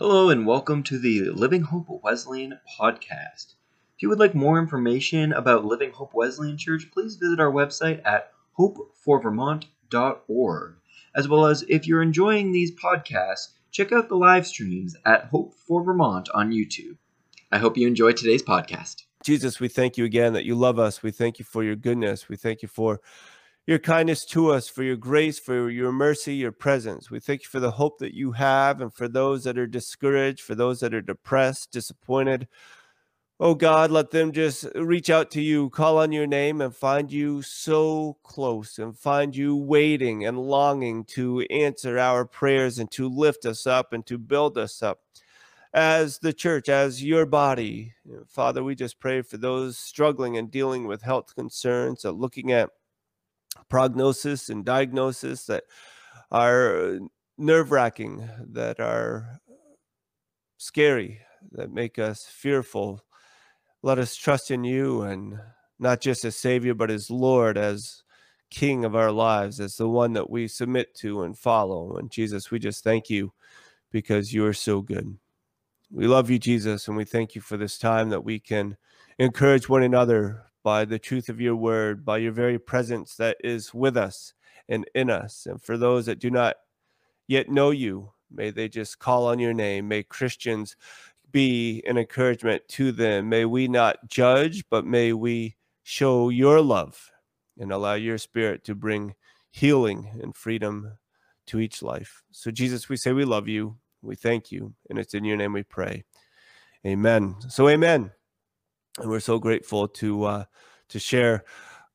Hello, and welcome to the Living Hope Wesleyan podcast. If you would like more information about Living Hope Wesleyan Church, please visit our website at hopeforvermont.org. As well as if you're enjoying these podcasts, check out the live streams at Hope for Vermont on YouTube. I hope you enjoy today's podcast. Jesus, we thank you again that you love us. We thank you for your goodness. We thank you for your kindness to us, for your grace, for your mercy, your presence. We thank you for the hope that you have and for those that are discouraged, for those that are depressed, disappointed. Oh God, let them just reach out to you, call on your name, and find you so close and find you waiting and longing to answer our prayers and to lift us up and to build us up as the church, as your body. Father, we just pray for those struggling and dealing with health concerns, looking at prognosis and diagnosis that are nerve wracking, that are scary, that make us fearful. Let us trust in you and not just as Savior, but as Lord, as King of our lives, as the one that we submit to and follow. And Jesus, we just thank you because you are so good. We love you, Jesus, and we thank you for this time that we can encourage one another by the truth of your word, by your very presence that is with us and in us. And for those that do not yet know you, may they just call on your name. May Christians be an encouragement to them. May we not judge, but may we show your love and allow your spirit to bring healing and freedom to each life. So, Jesus, we say we love you. We thank you. And it's in your name we pray. Amen. So, amen and we're so grateful to uh, to share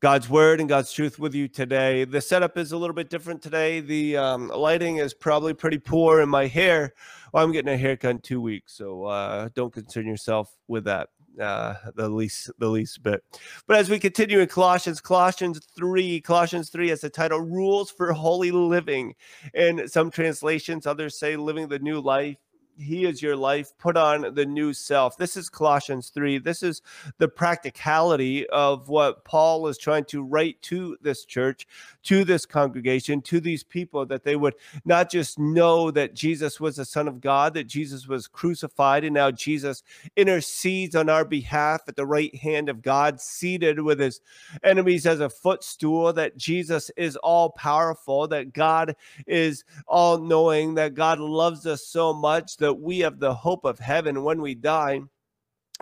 God's word and God's truth with you today. The setup is a little bit different today. The um, lighting is probably pretty poor, and my hair. Well, I'm getting a haircut in two weeks, so uh, don't concern yourself with that. Uh, the least the least bit. But as we continue in Colossians, Colossians 3, Colossians 3 has the title Rules for Holy Living. In some translations, others say living the new life he is your life. Put on the new self. This is Colossians 3. This is the practicality of what Paul is trying to write to this church, to this congregation, to these people, that they would not just know that Jesus was the Son of God, that Jesus was crucified, and now Jesus intercedes on our behalf at the right hand of God, seated with his enemies as a footstool, that Jesus is all powerful, that God is all knowing, that God loves us so much that we have the hope of heaven when we die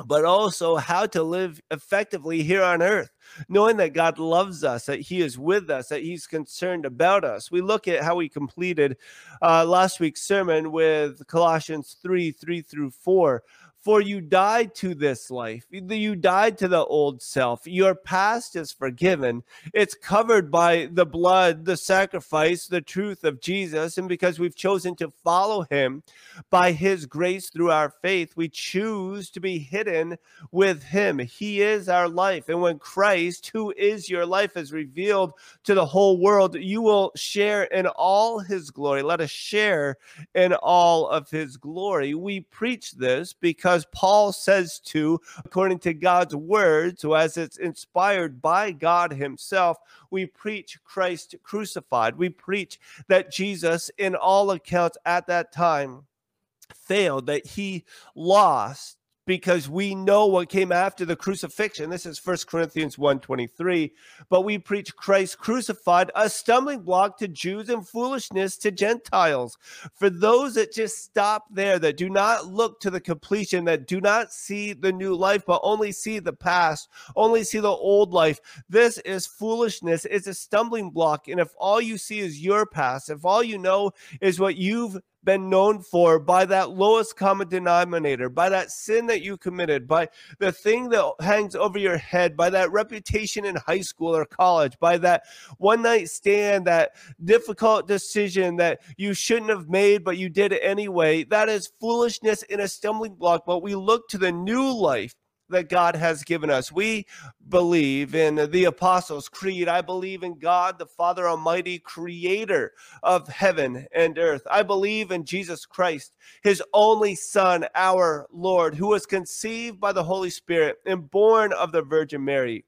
but also how to live effectively here on earth, knowing that God loves us, that He is with us, that He's concerned about us. We look at how we completed uh, last week's sermon with Colossians 3 3 through 4. For you died to this life. You died to the old self. Your past is forgiven. It's covered by the blood, the sacrifice, the truth of Jesus. And because we've chosen to follow him by his grace through our faith, we choose to be hidden with him. He is our life. And when Christ, who is your life, is revealed to the whole world, you will share in all his glory. Let us share in all of his glory. We preach this because because Paul says to, according to God's word, so as it's inspired by God Himself, we preach Christ crucified. We preach that Jesus, in all accounts at that time, failed, that He lost because we know what came after the crucifixion. This is First Corinthians 1:23. But we preach Christ crucified, a stumbling block to Jews and foolishness to Gentiles. For those that just stop there, that do not look to the completion, that do not see the new life, but only see the past, only see the old life, this is foolishness. It's a stumbling block. And if all you see is your past, if all you know is what you've been known for by that lowest common denominator, by that sin that you committed, by the thing that hangs over your head, by that reputation in high school or college, by that one night stand, that difficult decision that you shouldn't have made, but you did it anyway. That is foolishness in a stumbling block. But we look to the new life that God has given us. We believe in the Apostles' Creed. I believe in God, the Father Almighty, creator of heaven and earth. I believe in Jesus Christ, his only Son, our Lord, who was conceived by the Holy Spirit and born of the Virgin Mary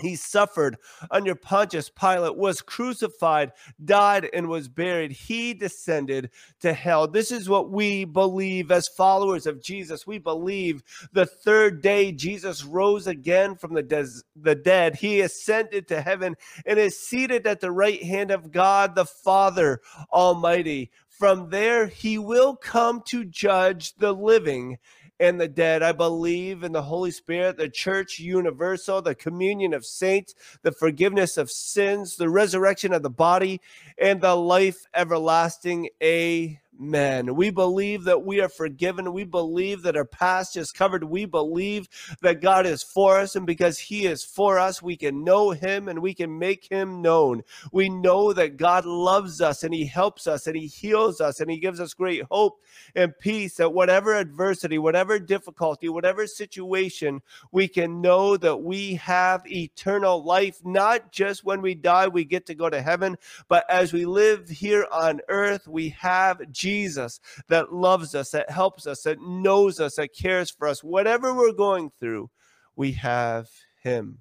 he suffered under Pontius Pilate, was crucified, died, and was buried. He descended to hell. This is what we believe as followers of Jesus. We believe the third day Jesus rose again from the, des- the dead. He ascended to heaven and is seated at the right hand of God the Father Almighty. From there, he will come to judge the living and the dead. I believe in the Holy Spirit, the church universal, the communion of saints, the forgiveness of sins, the resurrection of the body, and the life everlasting. Amen. Amen. We believe that we are forgiven. We believe that our past is covered. We believe that God is for us. And because He is for us, we can know Him and we can make Him known. We know that God loves us and He helps us and He heals us and He gives us great hope and peace that whatever adversity, whatever difficulty, whatever situation, we can know that we have eternal life, not just when we die, we get to go to heaven, but as we live here on earth, we have Jesus. Jesus that loves us, that helps us, that knows us, that cares for us. Whatever we're going through, we have him.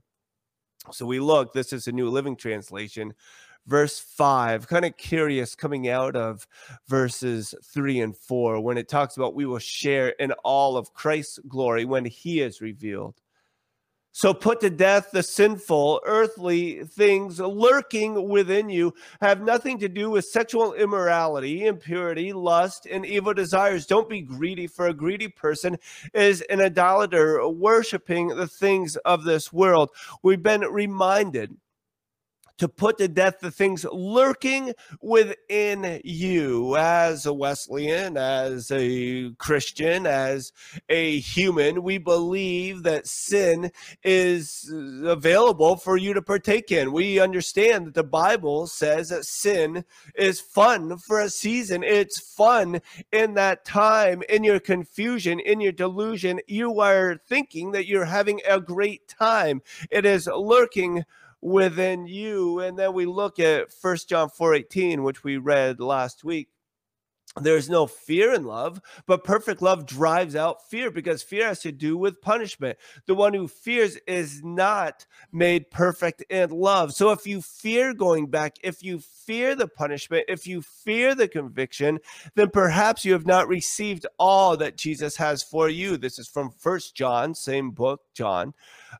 So we look, this is a New Living Translation verse 5 kind of curious coming out of verses 3 and 4 when it talks about we will share in all of Christ's glory when he is revealed so put to death the sinful earthly things lurking within you have nothing to do with sexual immorality, impurity, lust, and evil desires. Don't be greedy, for a greedy person is an idolater, worshiping the things of this world. We've been reminded to put to death the things lurking within you as a Wesleyan, as a Christian, as a human. We believe that sin is uh, available for you to partake in. We understand that the Bible says that sin is fun for a season. It's fun in that time, in your confusion, in your delusion. You are thinking that you're having a great time. It is lurking within you. And then we look at First John 4:18, which we read last week. There's no fear in love, but perfect love drives out fear because fear has to do with punishment. The one who fears is not made perfect in love. So if you fear going back, if you fear the punishment, if you fear the conviction, then perhaps you have not received all that Jesus has for you. This is from First John, same book, John,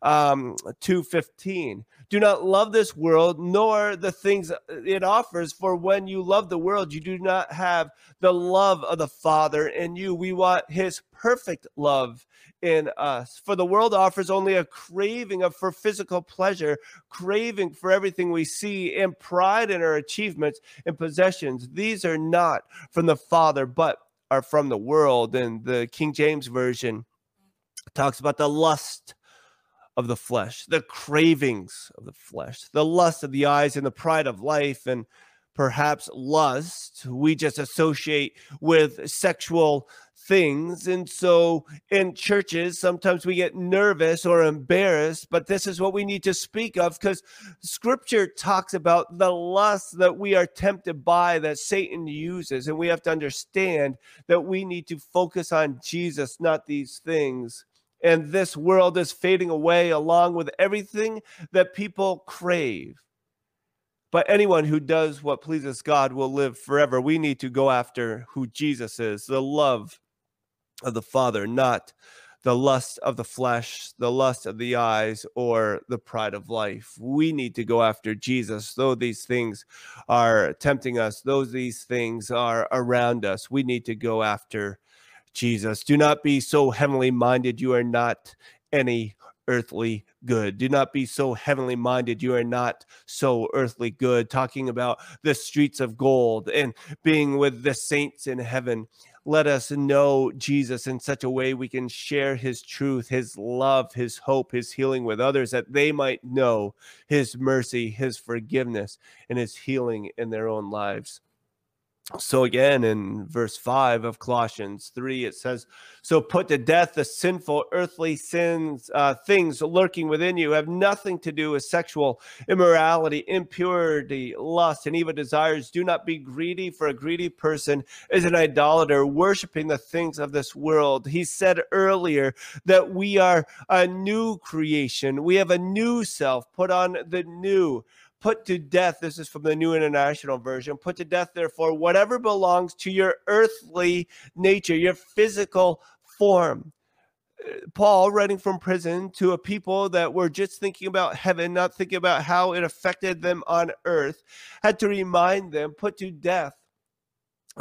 um, 215. Do not love this world, nor the things it offers. For when you love the world, you do not have the love of the Father in you. We want his perfect love in us. For the world offers only a craving of for physical pleasure, craving for everything we see, and pride in our achievements and possessions. These are not from the Father, but are from the world. And the King James Version talks about the lust of the flesh, the cravings of the flesh, the lust of the eyes, and the pride of life. And perhaps lust we just associate with sexual things. And so in churches, sometimes we get nervous or embarrassed, but this is what we need to speak of because scripture talks about the lust that we are tempted by that Satan uses. And we have to understand that we need to focus on Jesus, not these things and this world is fading away along with everything that people crave. But anyone who does what pleases God will live forever. We need to go after who Jesus is, the love of the Father, not the lust of the flesh, the lust of the eyes, or the pride of life. We need to go after Jesus. Though these things are tempting us, though these things are around us, we need to go after Jesus. Do not be so heavenly minded. You are not any earthly good. Do not be so heavenly minded. You are not so earthly good. Talking about the streets of gold and being with the saints in heaven. Let us know Jesus in such a way we can share his truth, his love, his hope, his healing with others that they might know his mercy, his forgiveness, and his healing in their own lives. So again, in verse 5 of Colossians 3, it says, So put to death the sinful earthly sins, uh, things lurking within you, have nothing to do with sexual immorality, impurity, lust, and evil desires. Do not be greedy, for a greedy person is an idolater, worshiping the things of this world. He said earlier that we are a new creation, we have a new self, put on the new put to death this is from the new international version put to death therefore whatever belongs to your earthly nature your physical form uh, Paul, writing from prison to a people that were just thinking about heaven, not thinking about how it affected them on earth, had to remind them put to death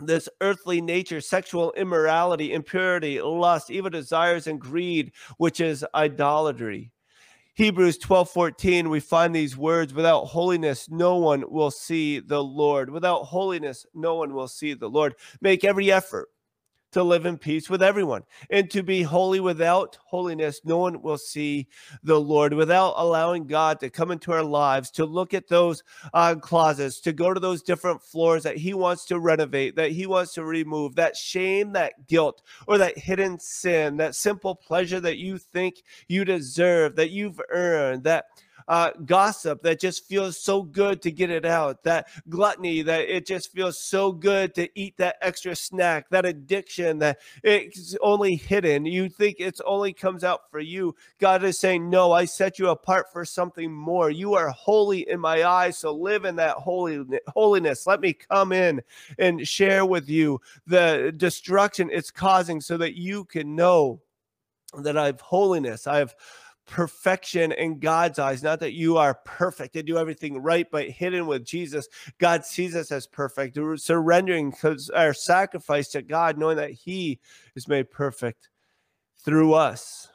this earthly nature, sexual immorality, impurity, lust, evil desires, and greed, which is idolatry. Hebrews 12 14, we find these words without holiness, no one will see the Lord. Without holiness, no one will see the Lord. Make every effort to live in peace with everyone and to be holy without holiness. No one will see the lord without allowing god to come into our lives to look at those uh, closets to go to those different floors that he wants to renovate that he wants to remove that shame that guilt or that hidden sin that simple pleasure that you think you deserve that you've earned that uh, gossip that just feels so good to get it out, that gluttony that it just feels so good to eat that extra snack, that addiction that it's only hidden. You think it's only comes out for you. God is saying, No, I set you apart for something more. You are holy in my eyes, so live in that holy, holiness. Let me come in and share with you the destruction it's causing so that you can know that I have holiness. I have perfection in God's eyes. Not that you are perfect and do everything right, but hidden with Jesus. God sees us as perfect, surrendering our sacrifice to God, knowing that He is made perfect through us.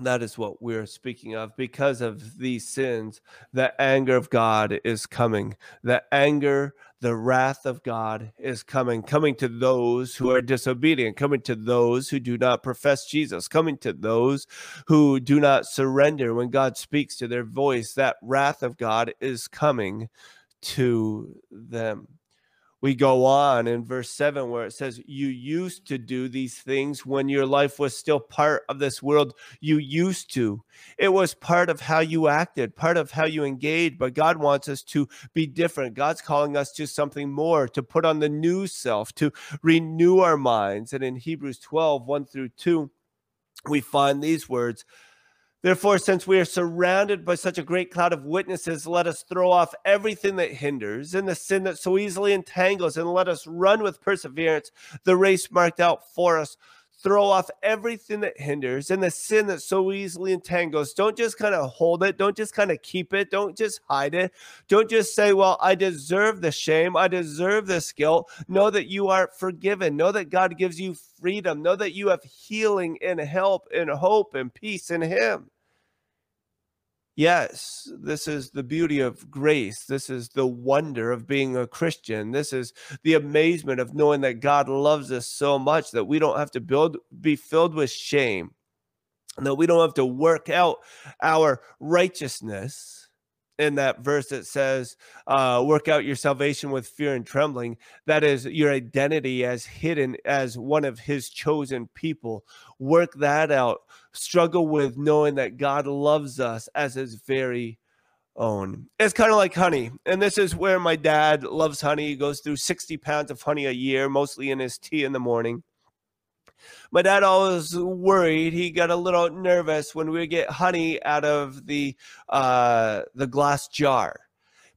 That is what we're speaking of. Because of these sins, the anger of God is coming. The anger, the wrath of God is coming, coming to those who are disobedient, coming to those who do not profess Jesus, coming to those who do not surrender when God speaks to their voice. That wrath of God is coming to them we go on in verse 7 where it says you used to do these things when your life was still part of this world you used to. It was part of how you acted part of how you engaged but god wants us to be different. God's calling us to something more to put on the new self to renew our minds. And in hebrews 12 1 through 2 we find these words Therefore, since we are surrounded by such a great cloud of witnesses, let us throw off everything that hinders and the sin that so easily entangles, and let us run with perseverance the race marked out for us. Throw off everything that hinders and the sin that so easily entangles. Don't just kind of hold it. Don't just kind of keep it. Don't just hide it. Don't just say, Well, I deserve the shame. I deserve this guilt. Know that you are forgiven. Know that God gives you freedom. Know that you have healing and help and hope and peace in Him. Yes, this is the beauty of grace. This is the wonder of being a Christian. This is the amazement of knowing that God loves us so much that we don't have to build be filled with shame. That we don't have to work out our righteousness in that verse that says, uh, work out your salvation with fear and trembling. That is your identity as hidden as one of his chosen people. Work that out. Struggle with knowing that God loves us as his very own. It's kind of like honey. And this is where my dad loves honey. He goes through 60 pounds of honey a year, mostly in his tea in the morning. My dad always worried. He got a little nervous when we get honey out of the uh, the glass jar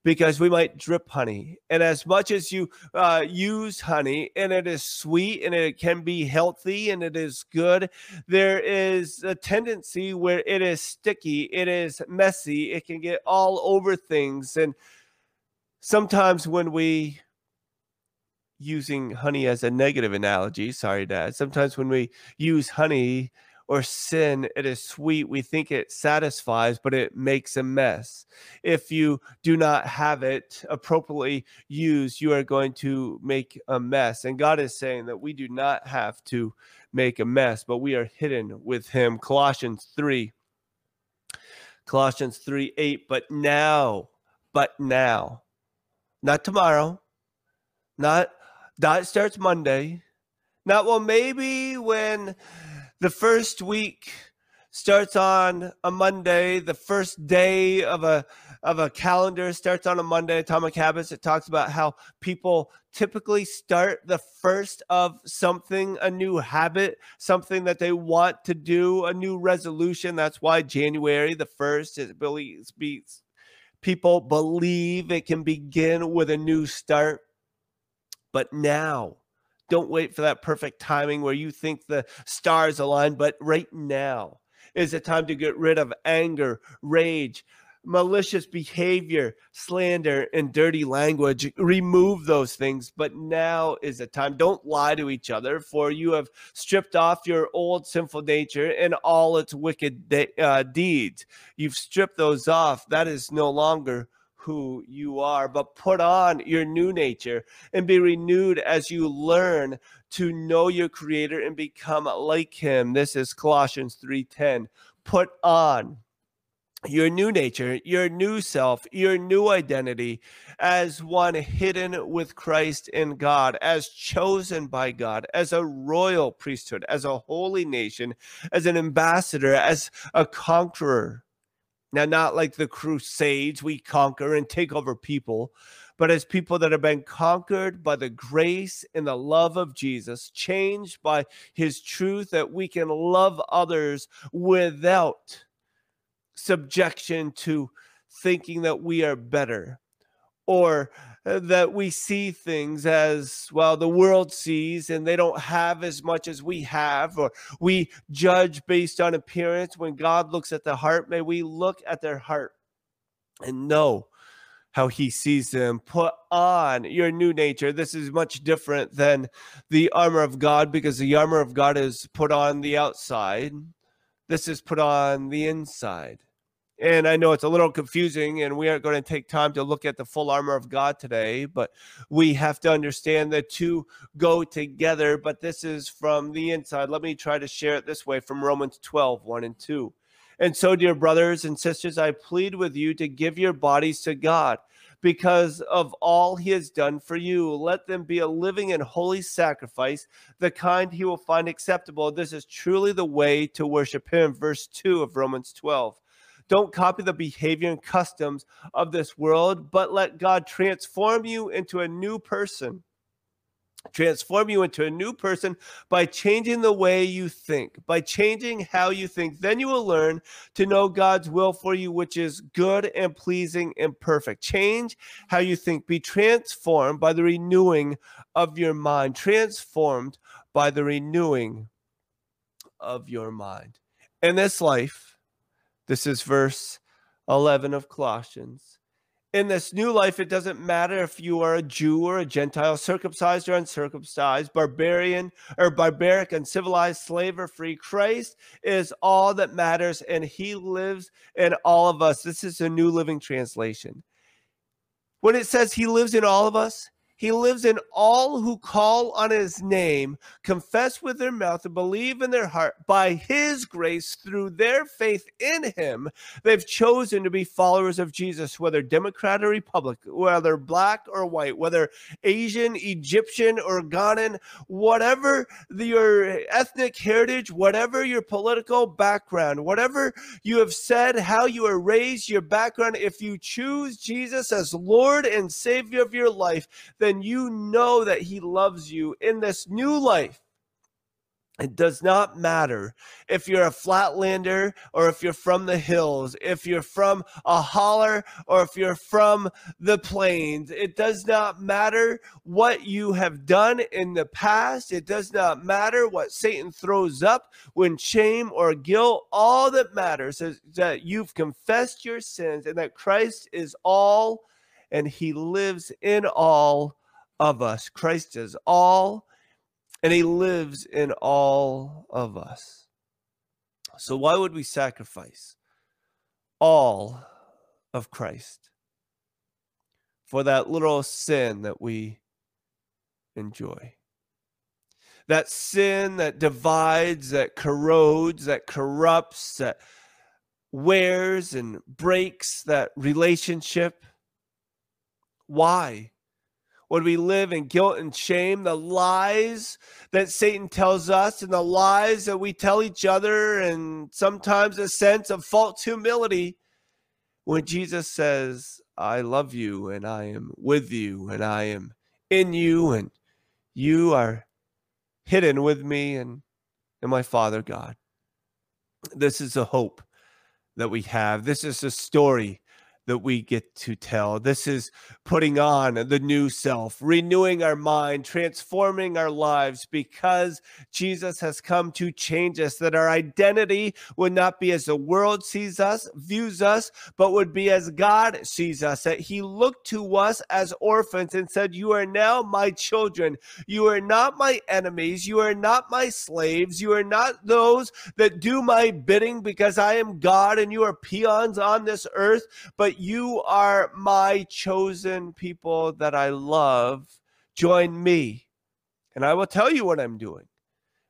because we might drip honey. And as much as you uh, use honey and it is sweet and it can be healthy and it is good, there is a tendency where it is sticky, it is messy, it can get all over things. And sometimes when we using honey as a negative analogy. Sorry, Dad. Sometimes when we use honey or sin, it is sweet. We think it satisfies, but it makes a mess. If you do not have it appropriately used, you are going to make a mess. And God is saying that we do not have to make a mess, but we are hidden with Him. Colossians 3. Colossians 3 8. But now, but now, not tomorrow, not That starts Monday. Now, well, maybe when the first week starts on a Monday, the first day of a of a calendar starts on a Monday. Atomic Habits it talks about how people typically start the first of something, a new habit, something that they want to do, a new resolution. That's why January the first is believes people believe it can begin with a new start. But now, don't wait for that perfect timing where you think the stars align, but right now is the time to get rid of anger, rage, malicious behavior, slander, and dirty language. Remove those things. But now is the time. Don't lie to each other, for you have stripped off your old sinful nature and all its wicked de- uh, deeds. You've stripped those off. That is no longer who you are, but put on your new nature and be renewed as you learn to know your creator and become like him. This is Colossians 3:10. Put on your new nature, your new self, your new identity as one hidden with Christ in God, as chosen by God, as a royal priesthood, as a holy nation, as an ambassador, as a conqueror. Now, not like the Crusades, we conquer and take over people, but as people that have been conquered by the grace and the love of Jesus, changed by his truth that we can love others without subjection to thinking that we are better or that we see things as well the world sees and they don't have as much as we have or we judge based on appearance. When god looks at the heart may we look at their heart and know how he sees them. Put on your new nature. This is much different than the armor of god because the armor of god is put on the outside. This is put on the inside and I know it's a little confusing, and we aren't going to take time to look at the full armor of God today, but we have to understand the two go together. But this is from the inside. Let me try to share it this way from Romans 12 1 and 2. And so, dear brothers and sisters, I plead with you to give your bodies to God because of all he has done for you. Let them be a living and holy sacrifice, the kind he will find acceptable. This is truly the way to worship him. Verse 2 of Romans 12. Don't copy the behavior and customs of this world, but let God transform you into a new person. Transform you into a new person by changing the way you think, by changing how you think. Then you will learn to know God's will for you, which is good and pleasing and perfect. Change how you think. Be transformed by the renewing of your mind. Transformed by the renewing of your mind. In this life, this is verse 11 of Colossians. In this new life, it doesn't matter if you are a Jew or a Gentile, circumcised or uncircumcised, barbarian or barbaric, uncivilized, slave or free. Christ is all that matters, and he lives in all of us. This is a New Living Translation. When it says he lives in all of us, he lives in all who call on his name, confess with their mouth, and believe in their heart by his grace through their faith in him. They've chosen to be followers of Jesus, whether Democrat or Republican, whether black or white, whether Asian, Egyptian, or Ghanaian, whatever your ethnic heritage, whatever your political background, whatever you have said, how you are raised, your background, if you choose Jesus as Lord and Savior of your life, then you know that He loves you in this new life. It does not matter if you're a flatlander or if you're from the hills, if you're from a holler or if you're from the plains. It does not matter what you have done in the past. It does not matter what Satan throws up when shame or guilt. All that matters is that you've confessed your sins and that Christ is all and he lives in all of us. Christ is all, and he lives in all of us. So, why would we sacrifice all of Christ for that little sin that we enjoy? That sin that divides, that corrodes, that corrupts, that wears and breaks that relationship. Why? Would we live in guilt and shame, the lies that Satan tells us, and the lies that we tell each other, and sometimes a sense of false humility when Jesus says, I love you, and I am with you, and I am in you, and you are hidden with me and, and my Father God. This is a hope that we have. This is a story that we get to tell. This is putting on the new self, renewing our mind, transforming our lives because Jesus has come to change us, that our identity would not be as the world sees us, views us, but would be as God sees us, that He looked to us as orphans and said, You are now my children. You are not my enemies. You are not my slaves. You are not those that do my bidding because I am God and you are peons on this earth, you are my chosen people that I love. Join me. And I will tell you what I'm doing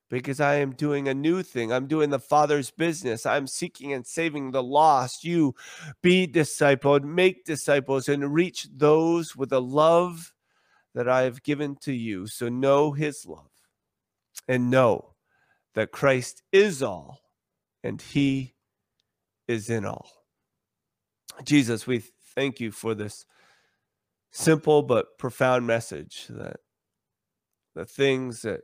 because I am doing a new thing. I'm doing the Father's business. I'm seeking and saving the lost. You be discipled, make disciples, and reach those with the love that I have given to you. So know his love and know that Christ is all and he is in all. Jesus, we thank you for this simple but profound message that the things that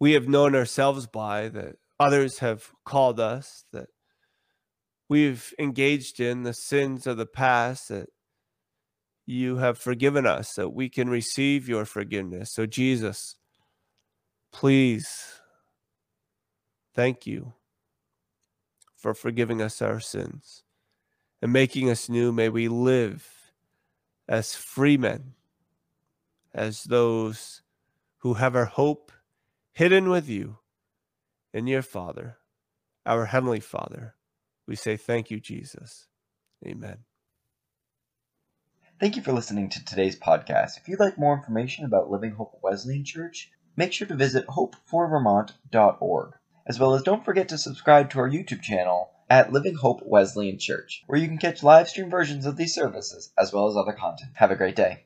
we have known ourselves by, that others have called us, that we've engaged in, the sins of the past, that you have forgiven us, that we can receive your forgiveness. So, Jesus, please, thank you for forgiving us our sins and making us new. May we live as free men, as those who have our hope hidden with you in your Father, our Heavenly Father. We say thank you, Jesus. Amen. Thank you for listening to today's podcast. If you'd like more information about Living Hope Wesleyan Church, make sure to visit hopeforvermont.org. As well as don't forget to subscribe to our YouTube channel at Living Hope Wesleyan Church, where you can catch live stream versions of these services as well as other content. Have a great day.